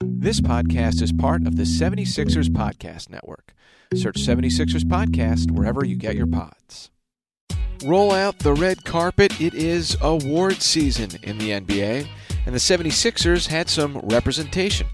This podcast is part of the 76ers Podcast Network. Search 76ers Podcast wherever you get your pods. Roll out the red carpet. It is award season in the NBA, and the 76ers had some representation.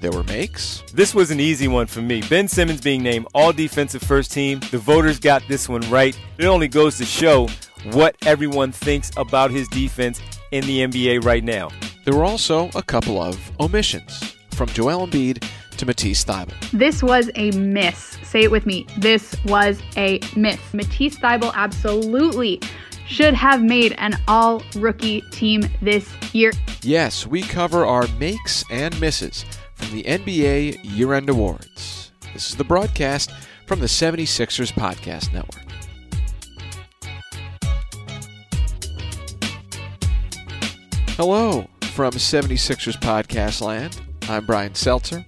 There were makes. This was an easy one for me. Ben Simmons being named All Defensive First Team. The voters got this one right. It only goes to show what everyone thinks about his defense in the NBA right now. There were also a couple of omissions from Joel Embiid to Matisse Thybulle. This was a miss. Say it with me. This was a miss. Matisse Thybulle absolutely should have made an all rookie team this year. Yes, we cover our makes and misses from the NBA year end awards. This is the broadcast from the 76ers Podcast Network. Hello from 76ers Podcast Land. I'm Brian Seltzer.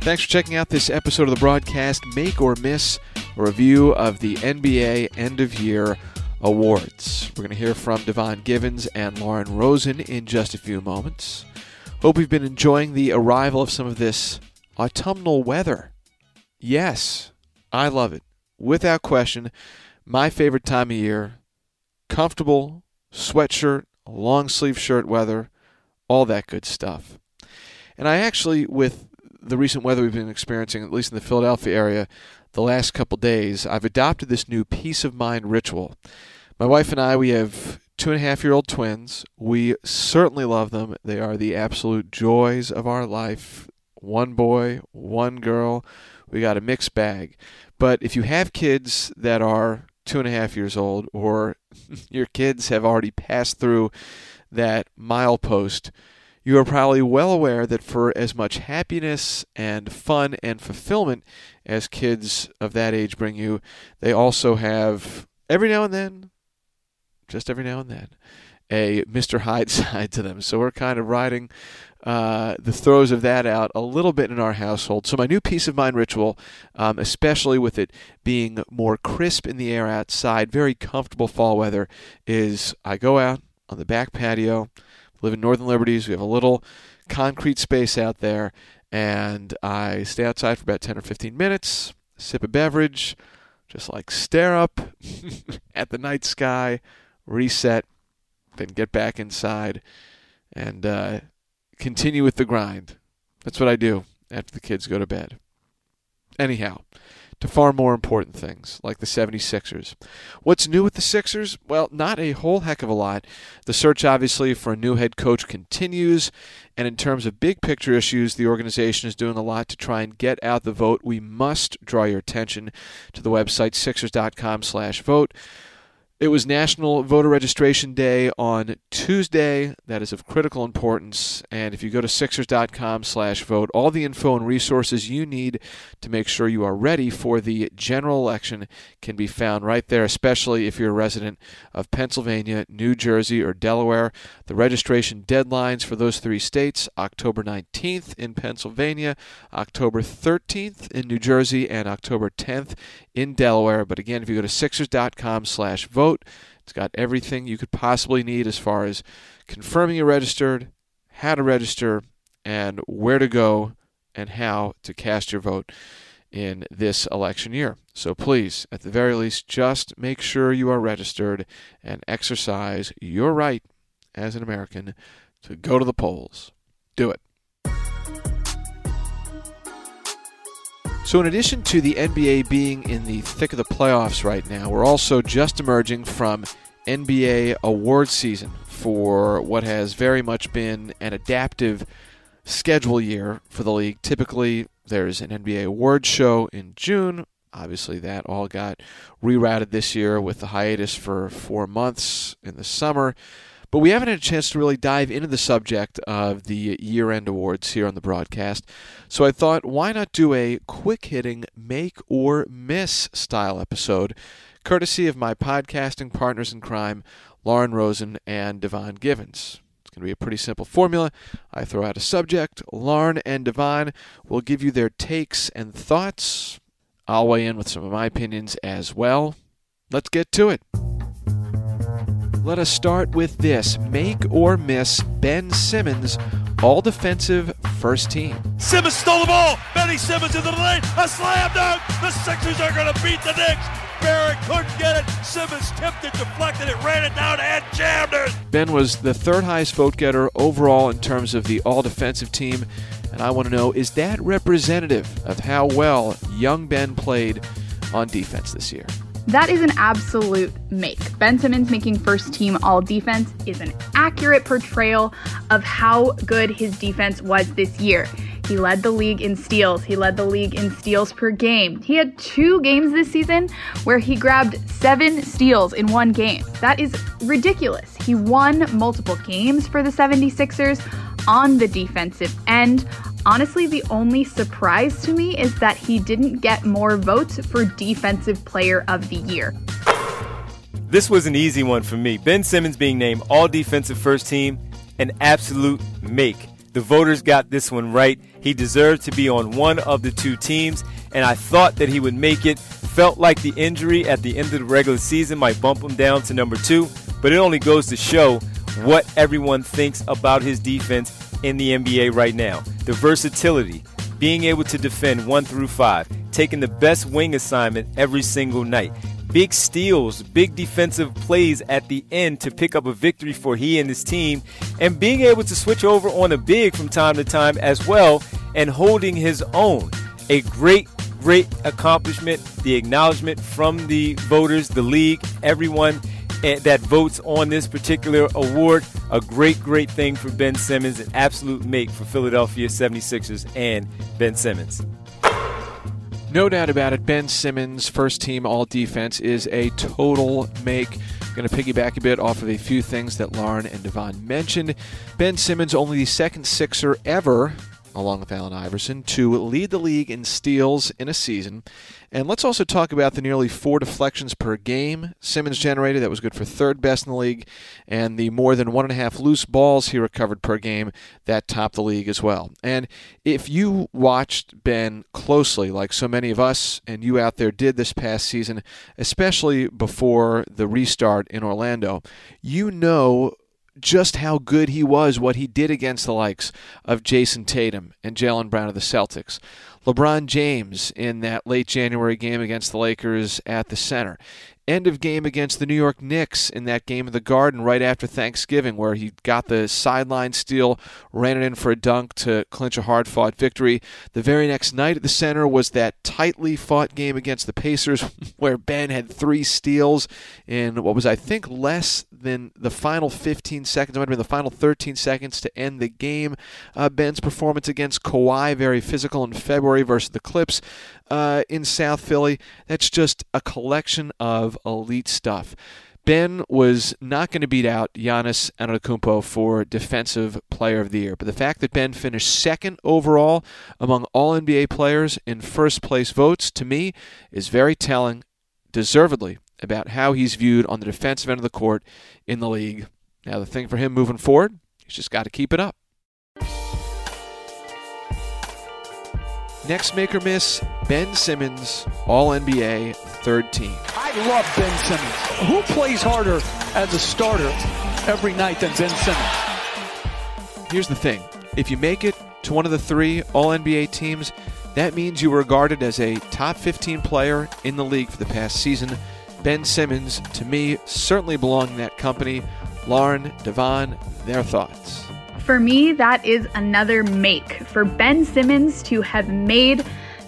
Thanks for checking out this episode of the broadcast, Make or Miss, a review of the NBA End of Year Awards. We're going to hear from Devon Givens and Lauren Rosen in just a few moments. Hope you've been enjoying the arrival of some of this autumnal weather. Yes, I love it. Without question, my favorite time of year. Comfortable sweatshirt, long sleeve shirt weather, all that good stuff. And I actually, with the recent weather we've been experiencing, at least in the Philadelphia area, the last couple days, I've adopted this new peace of mind ritual. My wife and I, we have two and a half year old twins. We certainly love them. They are the absolute joys of our life. One boy, one girl. We got a mixed bag. But if you have kids that are two and a half years old, or your kids have already passed through that milepost, you are probably well aware that for as much happiness and fun and fulfillment as kids of that age bring you, they also have every now and then, just every now and then, a Mr. Hyde side to them. So we're kind of riding uh, the throes of that out a little bit in our household. So my new peace of mind ritual, um, especially with it being more crisp in the air outside, very comfortable fall weather, is I go out on the back patio live in Northern Liberties. We have a little concrete space out there, and I stay outside for about 10 or 15 minutes, sip a beverage, just like stare up at the night sky, reset, then get back inside and uh, continue with the grind. That's what I do after the kids go to bed. Anyhow, to far more important things, like the 76ers. What's new with the Sixers? Well, not a whole heck of a lot. The search, obviously, for a new head coach continues, and in terms of big picture issues, the organization is doing a lot to try and get out the vote. We must draw your attention to the website sixers.com/vote. It was National Voter Registration Day on Tuesday. That is of critical importance. And if you go to Sixers.com slash vote, all the info and resources you need to make sure you are ready for the general election can be found right there, especially if you're a resident of Pennsylvania, New Jersey, or Delaware. The registration deadlines for those three states, October 19th in Pennsylvania, October 13th in New Jersey, and October 10th in Delaware. But again, if you go to Sixers.com slash vote, it's got everything you could possibly need as far as confirming you're registered, how to register, and where to go and how to cast your vote in this election year. So please, at the very least, just make sure you are registered and exercise your right as an American to go to the polls. Do it. So, in addition to the NBA being in the thick of the playoffs right now, we're also just emerging from NBA award season for what has very much been an adaptive schedule year for the league. Typically, there's an NBA award show in June. Obviously, that all got rerouted this year with the hiatus for four months in the summer. But we haven't had a chance to really dive into the subject of the year end awards here on the broadcast. So I thought, why not do a quick hitting make or miss style episode, courtesy of my podcasting partners in crime, Lauren Rosen and Devon Givens. It's going to be a pretty simple formula. I throw out a subject. Lauren and Devon will give you their takes and thoughts. I'll weigh in with some of my opinions as well. Let's get to it. Let us start with this make or miss Ben Simmons all defensive first team. Simmons stole the ball. Benny Simmons into the lane. A slam dunk. The Sixers are going to beat the Knicks. Barrett couldn't get it. Simmons tipped it, deflected it, ran it down, and jammed it. Ben was the third highest vote getter overall in terms of the all defensive team. And I want to know is that representative of how well young Ben played on defense this year? That is an absolute make. Ben Simmons making first team all defense is an accurate portrayal of how good his defense was this year. He led the league in steals. He led the league in steals per game. He had two games this season where he grabbed seven steals in one game. That is ridiculous. He won multiple games for the 76ers on the defensive end. Honestly, the only surprise to me is that he didn't get more votes for Defensive Player of the Year. This was an easy one for me. Ben Simmons being named All Defensive First Team, an absolute make. The voters got this one right. He deserved to be on one of the two teams, and I thought that he would make it. Felt like the injury at the end of the regular season might bump him down to number two, but it only goes to show what everyone thinks about his defense in the NBA right now. The versatility, being able to defend one through five, taking the best wing assignment every single night. Big steals, big defensive plays at the end to pick up a victory for he and his team, and being able to switch over on a big from time to time as well and holding his own. A great, great accomplishment. The acknowledgement from the voters, the league, everyone that votes on this particular award. A great, great thing for Ben Simmons, an absolute make for Philadelphia 76ers and Ben Simmons. No doubt about it, Ben Simmons, first team all defense, is a total make. Going to piggyback a bit off of a few things that Lauren and Devon mentioned. Ben Simmons, only the second Sixer ever along with Allen Iverson, to lead the league in steals in a season. And let's also talk about the nearly four deflections per game Simmons generated. That was good for third best in the league. And the more than one and a half loose balls he recovered per game, that topped the league as well. And if you watched Ben closely, like so many of us and you out there did this past season, especially before the restart in Orlando, you know just how good he was, what he did against the likes of Jayson Tatum and Jaylen Brown of the Celtics. LeBron James in that late January game against the Lakers at the center end of game against the New York Knicks in that game of the Garden right after Thanksgiving, where he got the sideline steal, ran it in for a dunk to clinch a hard fought victory. The very next night at the center was that tightly fought game against the Pacers, where Ben had three steals in what was, I think, less than the final 15 seconds, it might have been the final 13 seconds to end the game. Uh, Ben's performance against Kawhi, very physical in February versus the Clips uh, in South Philly. That's just a collection of elite stuff. Ben was not going to beat out Giannis Antetokounmpo for Defensive Player of the Year, but the fact that Ben finished second overall among all NBA players in first place votes to me is very telling, deservedly, about how he's viewed on the defensive end of the court in the league. Now, the thing for him moving forward, he's just got to keep it up. Next make or miss, Ben Simmons, All NBA, third team. I love Ben Simmons. Who plays harder as a starter every night than Ben Simmons? Here's the thing if you make it to one of the three All NBA teams, that means you were regarded as a top 15 player in the league for the past season. Ben Simmons, to me, certainly belong in that company. Lauren, Devon, their thoughts. For me, that is another make. For Ben Simmons to have made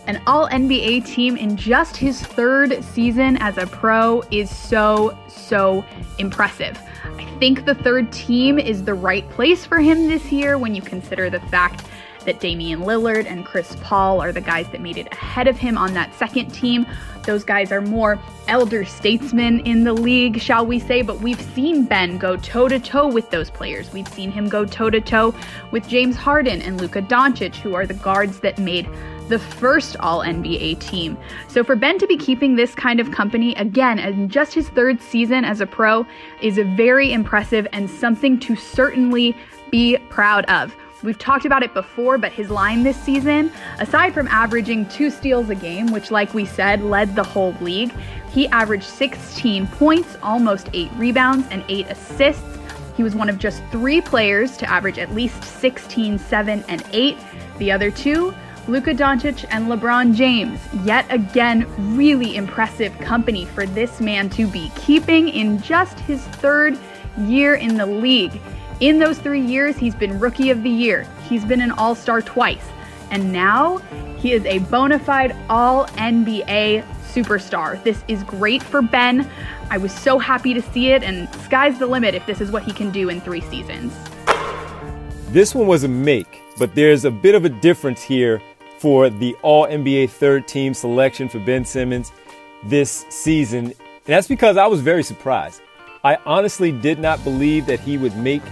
an all NBA team in just his third season as a pro is so, so impressive. I think the third team is the right place for him this year when you consider the fact that Damian Lillard and Chris Paul are the guys that made it ahead of him on that second team. Those guys are more elder statesmen in the league, shall we say, but we've seen Ben go toe to toe with those players. We've seen him go toe to toe with James Harden and Luka Doncic, who are the guards that made the first All NBA team. So for Ben to be keeping this kind of company again in just his third season as a pro is very impressive and something to certainly be proud of. We've talked about it before, but his line this season, aside from averaging two steals a game, which, like we said, led the whole league, he averaged 16 points, almost eight rebounds, and eight assists. He was one of just three players to average at least 16, 7, and 8. The other two, Luka Doncic and LeBron James. Yet again, really impressive company for this man to be keeping in just his third year in the league. In those three years, he's been Rookie of the Year, he's been an All Star twice, and now he is a bona fide All NBA superstar. This is great for Ben. I was so happy to see it, and sky's the limit if this is what he can do in three seasons. This one was a make, but there's a bit of a difference here for the All NBA third team selection for Ben Simmons this season. And that's because I was very surprised. I honestly did not believe that he would make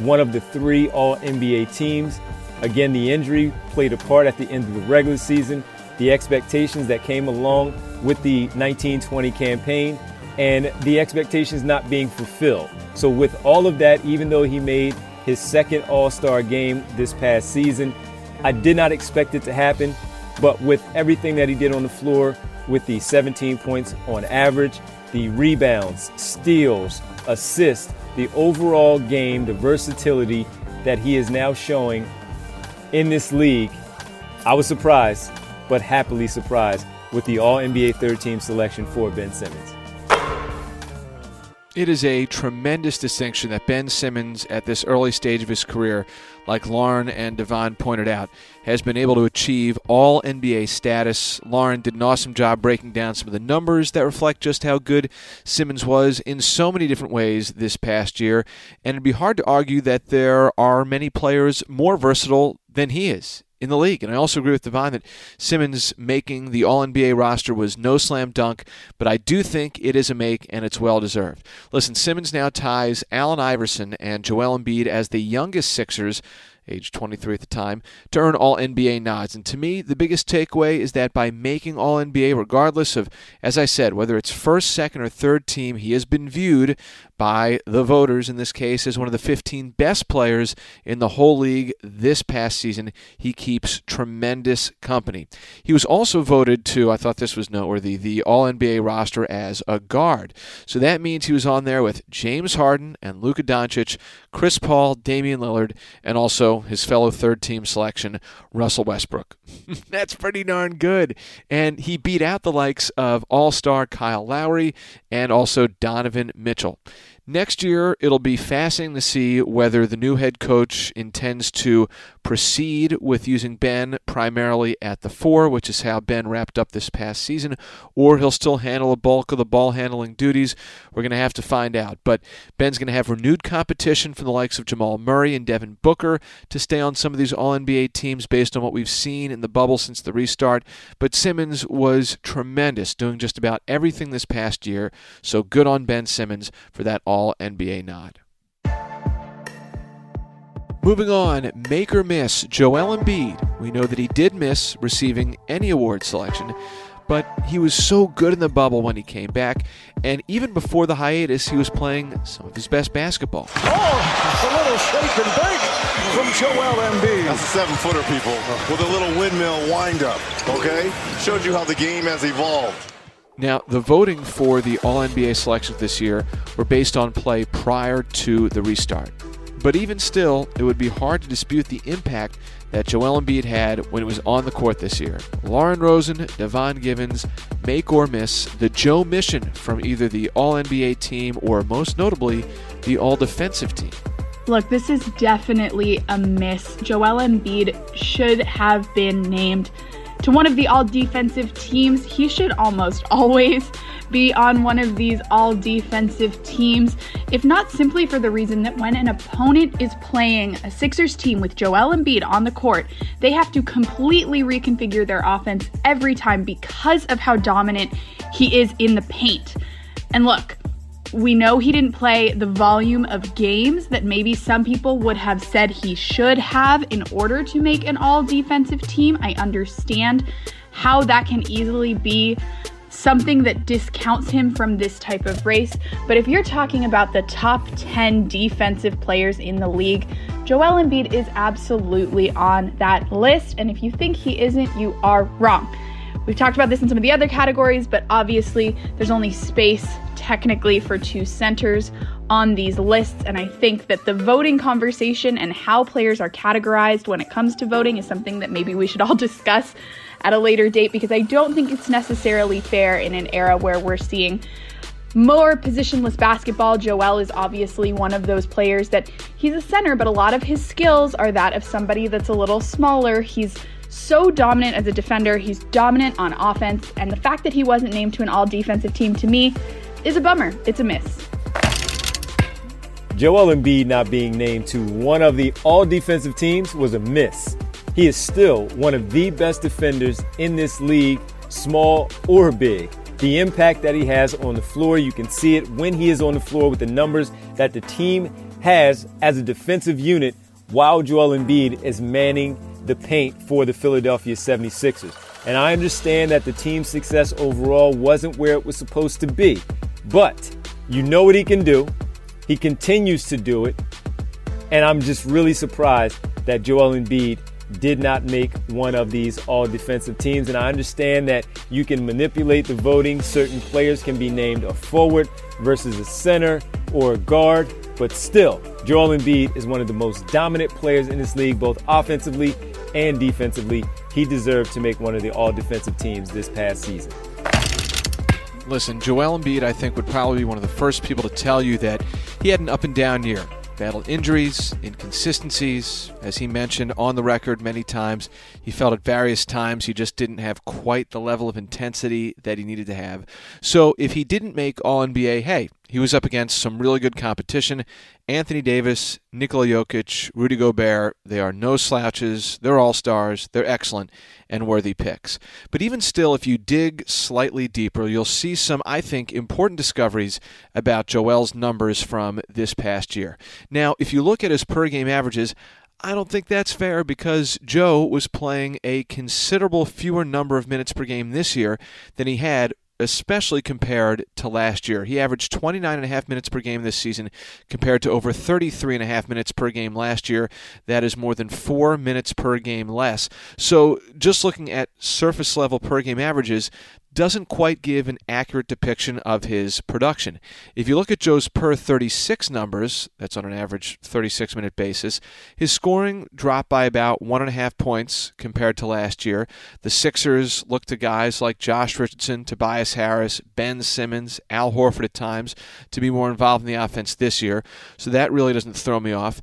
one of the three All NBA teams. Again, the injury played a part at the end of the regular season, the expectations that came along with the 1920 campaign, and the expectations not being fulfilled. So, with all of that, even though he made his second All Star game this past season, I did not expect it to happen. But with everything that he did on the floor, with the 17 points on average, the rebounds, steals, assists, the overall game, the versatility that he is now showing in this league, I was surprised, but happily surprised with the All NBA third team selection for Ben Simmons. It is a tremendous distinction that Ben Simmons, at this early stage of his career, like Lauren and Devon pointed out, has been able to achieve all NBA status. Lauren did an awesome job breaking down some of the numbers that reflect just how good Simmons was in so many different ways this past year. And it'd be hard to argue that there are many players more versatile than he is in the league. And I also agree with Devon that Simmons making the All NBA roster was no slam dunk, but I do think it is a make and it's well deserved. Listen, Simmons now ties Allen Iverson and Joel Embiid as the youngest Sixers age 23 at the time, to earn All NBA nods. And to me, the biggest takeaway is that by making All NBA, regardless of, as I said, whether it's first, second, or third team, he has been viewed by the voters in this case as one of the 15 best players in the whole league this past season. He keeps tremendous company. He was also voted to, I thought this was noteworthy, the All NBA roster as a guard. So that means he was on there with James Harden and Luka Doncic, Chris Paul, Damian Lillard, and also his fellow third team selection, Russell Westbrook. That's pretty darn good. And he beat out the likes of All Star Kyle Lowry and also Donovan Mitchell. Next year, it'll be fascinating to see whether the new head coach intends to proceed with using Ben primarily at the four, which is how Ben wrapped up this past season, or he'll still handle a bulk of the ball handling duties. We're going to have to find out. But Ben's going to have renewed competition from the likes of Jamal Murray and Devin Booker to stay on some of these All NBA teams based on what we've seen in the bubble since the restart. But Simmons was tremendous, doing just about everything this past year. So good on Ben Simmons for that All NBA nod. Moving on, make or miss Joel Embiid. We know that he did miss receiving any award selection, but he was so good in the bubble when he came back, and even before the hiatus, he was playing some of his best basketball. Oh, a little shake and bake from Joel Embiid. That's a seven footer, people, with a little windmill windup, okay? Showed you how the game has evolved. Now, the voting for the All NBA selections this year were based on play prior to the restart. But even still, it would be hard to dispute the impact that Joel Embiid had when it was on the court this year. Lauren Rosen, Devon Givens, make or miss the Joel omission from either the All NBA team or most notably the All Defensive team. Look, this is definitely a miss. Joel Embiid should have been named to one of the all defensive teams. He should almost always be on one of these all defensive teams, if not simply for the reason that when an opponent is playing a Sixers team with Joel Embiid on the court, they have to completely reconfigure their offense every time because of how dominant he is in the paint. And look, we know he didn't play the volume of games that maybe some people would have said he should have in order to make an all defensive team. I understand how that can easily be something that discounts him from this type of race. But if you're talking about the top 10 defensive players in the league, Joel Embiid is absolutely on that list. And if you think he isn't, you are wrong. We've talked about this in some of the other categories, but obviously there's only space technically for two centers on these lists. And I think that the voting conversation and how players are categorized when it comes to voting is something that maybe we should all discuss at a later date because I don't think it's necessarily fair in an era where we're seeing more positionless basketball. Joel is obviously one of those players that he's a center, but a lot of his skills are that of somebody that's a little smaller. He's so dominant as a defender, he's dominant on offense, and the fact that he wasn't named to an all defensive team to me is a bummer. It's a miss. Joel Embiid not being named to one of the all defensive teams was a miss. He is still one of the best defenders in this league, small or big. The impact that he has on the floor, you can see it when he is on the floor with the numbers that the team has as a defensive unit while Joel Embiid is manning the paint for the Philadelphia 76ers. And I understand that the team's success overall wasn't where it was supposed to be, but you know what he can do. He continues to do it. And I'm just really surprised that Joel Embiid did not make one of these all defensive teams. And I understand that you can manipulate the voting. Certain players can be named a forward versus a center or a guard. But still, Joel Embiid is one of the most dominant players in this league, both offensively and defensively. He deserved to make one of the all defensive teams this past season. Listen, Joel Embiid, I think, would probably be one of the first people to tell you that he had an up and down year battled injuries, inconsistencies. As he mentioned on the record many times, he felt at various times he just didn't have quite the level of intensity that he needed to have. So if he didn't make All NBA, hey, he was up against some really good competition. Anthony Davis, Nikola Jokic, Rudy Gobert, they are no slouches. They're all stars. They're excellent and worthy picks. But even still, if you dig slightly deeper, you'll see some, I think, important discoveries about Joel's numbers from this past year. Now, if you look at his per game averages, I don't think that's fair because Joe was playing a considerable fewer number of minutes per game this year than he had especially compared to last year. He averaged 29.5 minutes per game this season compared to over 33.5 minutes per game last year. That is more than 4 minutes per game less. So, just looking at surface level per game averages, doesn't quite give an accurate depiction of his production. If you look at Joe's per 36 numbers, that's on an average 36 minute basis, his scoring dropped by about one and a half points compared to last year. The Sixers look to guys like Josh Richardson, Tobias Harris, Ben Simmons, Al Horford at times to be more involved in the offense this year, so that really doesn't throw me off.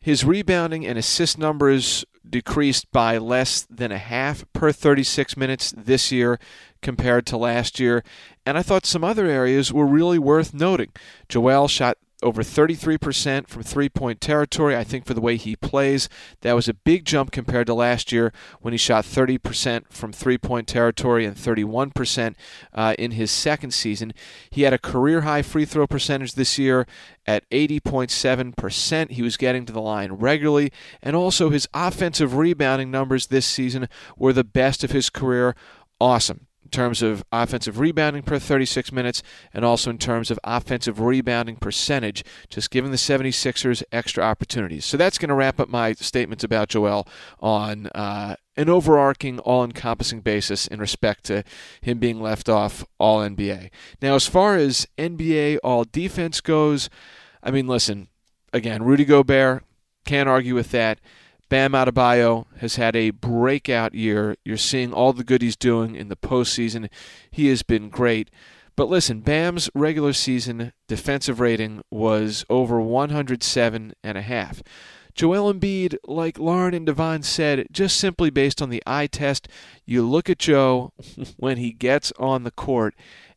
His rebounding and assist numbers decreased by less than a half per 36 minutes this year compared to last year. And I thought some other areas were really worth noting. Joel shot over 33% from three point territory. I think for the way he plays, that was a big jump compared to last year when he shot 30% from three point territory and 31% uh, in his second season. He had a career high free throw percentage this year at 80.7%. He was getting to the line regularly, and also his offensive rebounding numbers this season were the best of his career. Awesome in terms of offensive rebounding per 36 minutes and also in terms of offensive rebounding percentage, just giving the 76ers extra opportunities. So that's going to wrap up my statements about Joel on uh, an overarching, all encompassing basis in respect to him being left off All NBA. Now, as far as NBA All Defense goes, I mean, listen, again, Rudy Gobert, can't argue with that. Bam Adebayo has had a breakout year. You're seeing all the good he's doing in the postseason. He has been great. But listen, Bam's regular season defensive rating was over 107 and a half. Joel Embiid, like Lauren and Devon said, just simply based on the eye test, you look at Joe when he gets on the court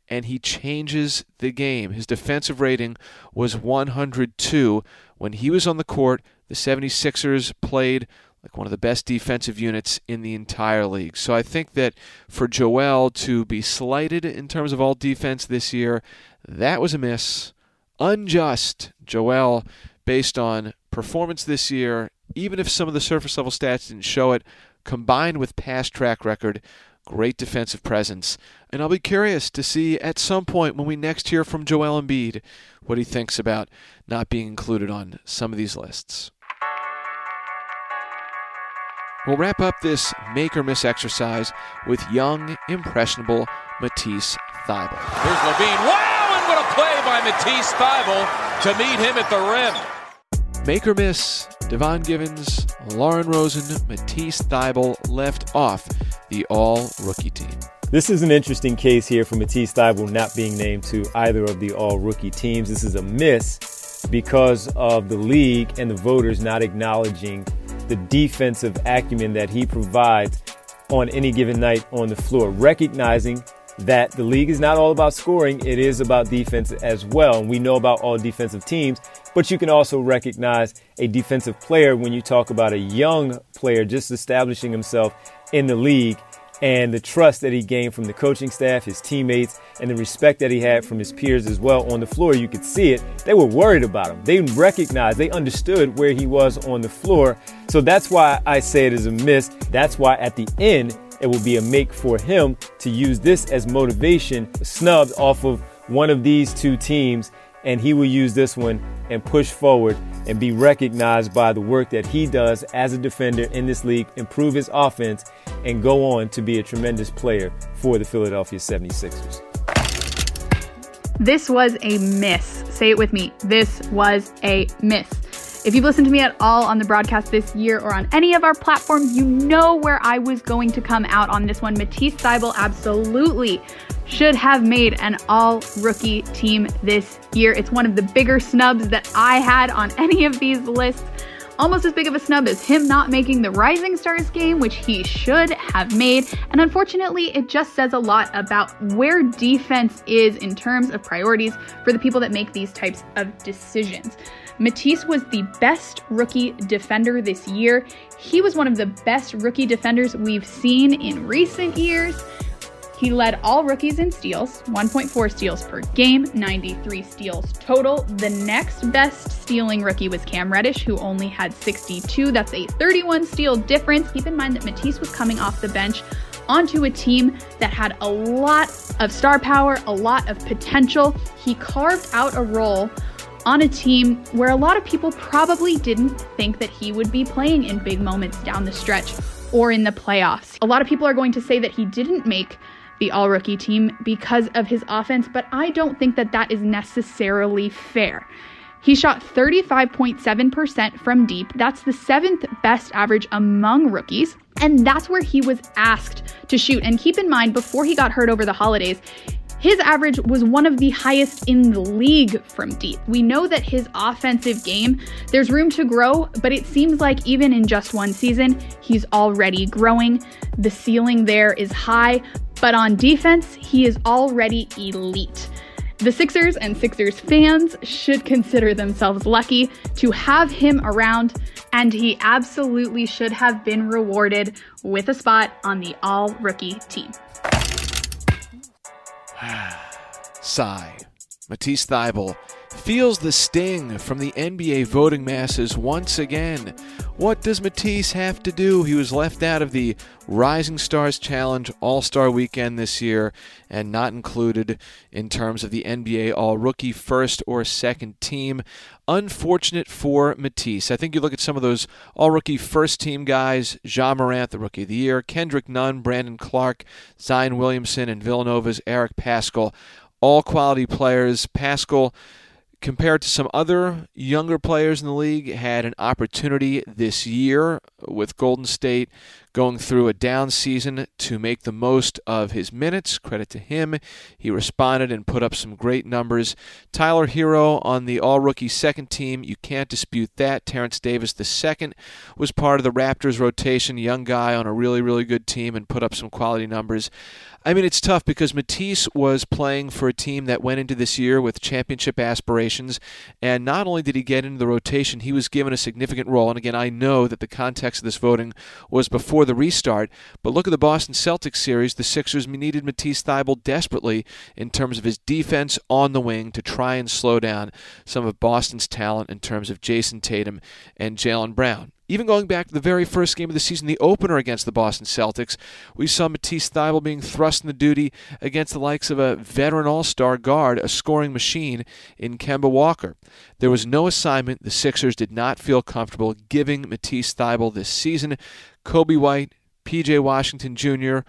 and he changes the game. His defensive rating was 102 when he was on the court the 76ers played like one of the best defensive units in the entire league. So I think that for Joel to be slighted in terms of all defense this year, that was a miss. Unjust. Joel, based on performance this year, even if some of the surface level stats didn't show it, combined with past track record, great defensive presence. And I'll be curious to see at some point when we next hear from Joel Embiid what he thinks about not being included on some of these lists. We'll wrap up this make or miss exercise with young, impressionable Matisse Thybulle. Here's LaVine. Wow, and what a play by Matisse Thybulle to meet him at the rim. Make or miss, Devon Givens, Lauren Rosen, Matisse Thybulle left off the all rookie team. This is an interesting case here for Matisse Thybulle not being named to either of the all rookie teams. This is a miss because of the league and the voters not acknowledging the defensive acumen that he provides on any given night on the floor, recognizing that the league is not all about scoring, it is about defense as well. And we know about all defensive teams, but you can also recognize a defensive player when you talk about a young player just establishing himself in the league and the trust that he gained from the coaching staff, his teammates, and the respect that he had from his peers as well on the floor. You could see it. They were worried about him. They recognized, they understood where he was on the floor. So that's why I say it is a miss. That's why at the end, it will be a make for him to use this as motivation, snubbed off of one of these two teams, and he will use this one and push forward and be recognized by the work that he does as a defender in this league, improve his offense, and go on to be a tremendous player for the Philadelphia 76ers. This was a miss. Say it with me. This was a miss. If you've listened to me at all on the broadcast this year or on any of our platforms, you know where I was going to come out on this one. Matisse Thybulle absolutely should have made an all rookie team this year. It's one of the bigger snubs that I had on any of these lists. Almost as big of a snub as him not making the Rising Stars game, which he should have made. And unfortunately, it just says a lot about where defense is in terms of priorities for the people that make these types of decisions. Matisse was the best rookie defender this year. He was one of the best rookie defenders we've seen in recent years. He led all rookies in steals, 1.4 steals per game, 93 steals total. The next best stealing rookie was Cam Reddish, who only had 62. That's a 31 steal difference. Keep in mind that Matisse was coming off the bench onto a team that had a lot of star power, a lot of potential. He carved out a role on a team where a lot of people probably didn't think that he would be playing in big moments down the stretch or in the playoffs. A lot of people are going to say that he didn't make the all rookie team because of his offense, but I don't think that that is necessarily fair. He shot 35.7% from deep. That's the seventh best average among rookies. And that's where he was asked to shoot. And keep in mind, before he got hurt over the holidays, his average was one of the highest in the league from deep. We know that his offensive game, there's room to grow, but it seems like even in just one season, he's already growing. The ceiling there is high, but on defense, he is already elite. The Sixers and Sixers fans should consider themselves lucky to have him around, and he absolutely should have been rewarded with a spot on the all rookie team. Sigh. Matisse Thybulle feels the sting from the NBA voting masses once again. What does Matisse have to do? He was left out of the Rising Stars Challenge All Star Weekend this year and not included in terms of the NBA All Rookie first or second team. Unfortunate for Matisse. I think you look at some of those All Rookie first team guys Ja Morant, the Rookie of the Year, Kendrick Nunn, Brandon Clarke, Zion Williamson, and Villanova's Eric Paschall. All quality players. Paschall compared to some other younger players in the league, had an opportunity this year with Golden State going through a down season to make the most of his minutes. Credit to him. He responded and put up some great numbers. Tyler Herro on the all rookie second team, you can't dispute that. Terence Davis the second was part of the Raptors rotation, young guy on a really, really good team and put up some quality numbers. I mean, it's tough because Matisse was playing for a team that went into this year with championship aspirations, and not only did he get into the rotation, he was given a significant role. And again, I know that the context of this voting was before the restart, but look at the Boston Celtics series. The Sixers needed Matisse Thybulle desperately in terms of his defense on the wing to try and slow down some of Boston's talent in terms of Jayson Tatum and Jaylen Brown. Even going back to the very first game of the season, the opener against the Boston Celtics, we saw Matisse Thybulle being thrust into duty against the likes of a veteran all star guard, a scoring machine in Kemba Walker. There was no assignment the Sixers did not feel comfortable giving Matisse Thybulle this season. Coby White, PJ Washington Jr.,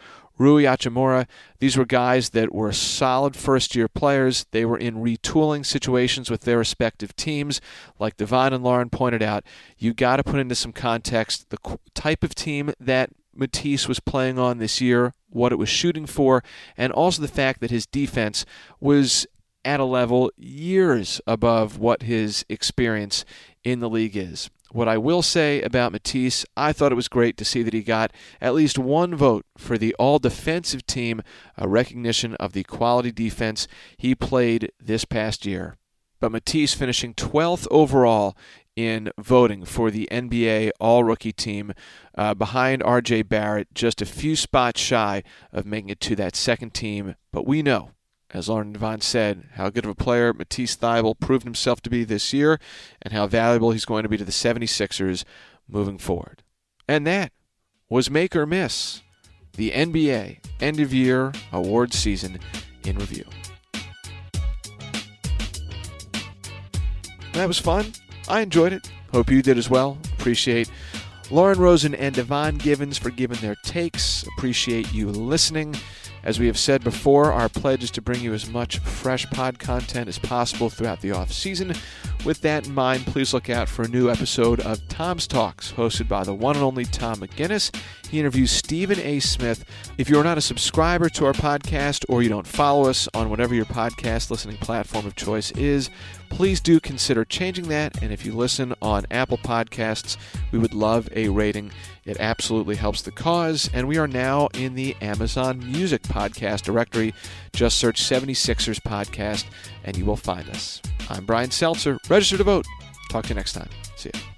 Rui Hachimura, these were guys that were solid first year players. They were in retooling situations with their respective teams. Like Devon and Lauren pointed out, you got to put into some context the type of team that Matisse was playing on this year, what it was shooting for, and also the fact that his defense was at a level years above what his experience in the league is. What I will say about Matisse, I thought it was great to see that he got at least one vote for the all defensive team, a recognition of the quality defense he played this past year. But Matisse finishing 12th overall in voting for the NBA All Rookie team uh, behind RJ Barrett, just a few spots shy of making it to that second team. But we know as Lauren Devon said, how good of a player Matisse Thybulle proved himself to be this year and how valuable he's going to be to the 76ers moving forward. And that was Make or Miss, the NBA end of year award season in review. That was fun. I enjoyed it. Hope you did as well. Appreciate Lauren Rosen and Devon Givens for giving their takes. Appreciate you listening. As we have said before, our pledge is to bring you as much fresh pod content as possible throughout the off season. With that in mind, please look out for a new episode of Tom's Talks, hosted by the one and only Tom McGinnis. He interviews Stephen A. Smith. If you're not a subscriber to our podcast or you don't follow us on whatever your podcast listening platform of choice is, please do consider changing that. And if you listen on Apple Podcasts, we would love a rating. It absolutely helps the cause. And we are now in the Amazon Music Podcast directory. Just search 76ers Podcast and you will find us. I'm Brian Seltzer. Register to vote. Talk to you next time. See ya.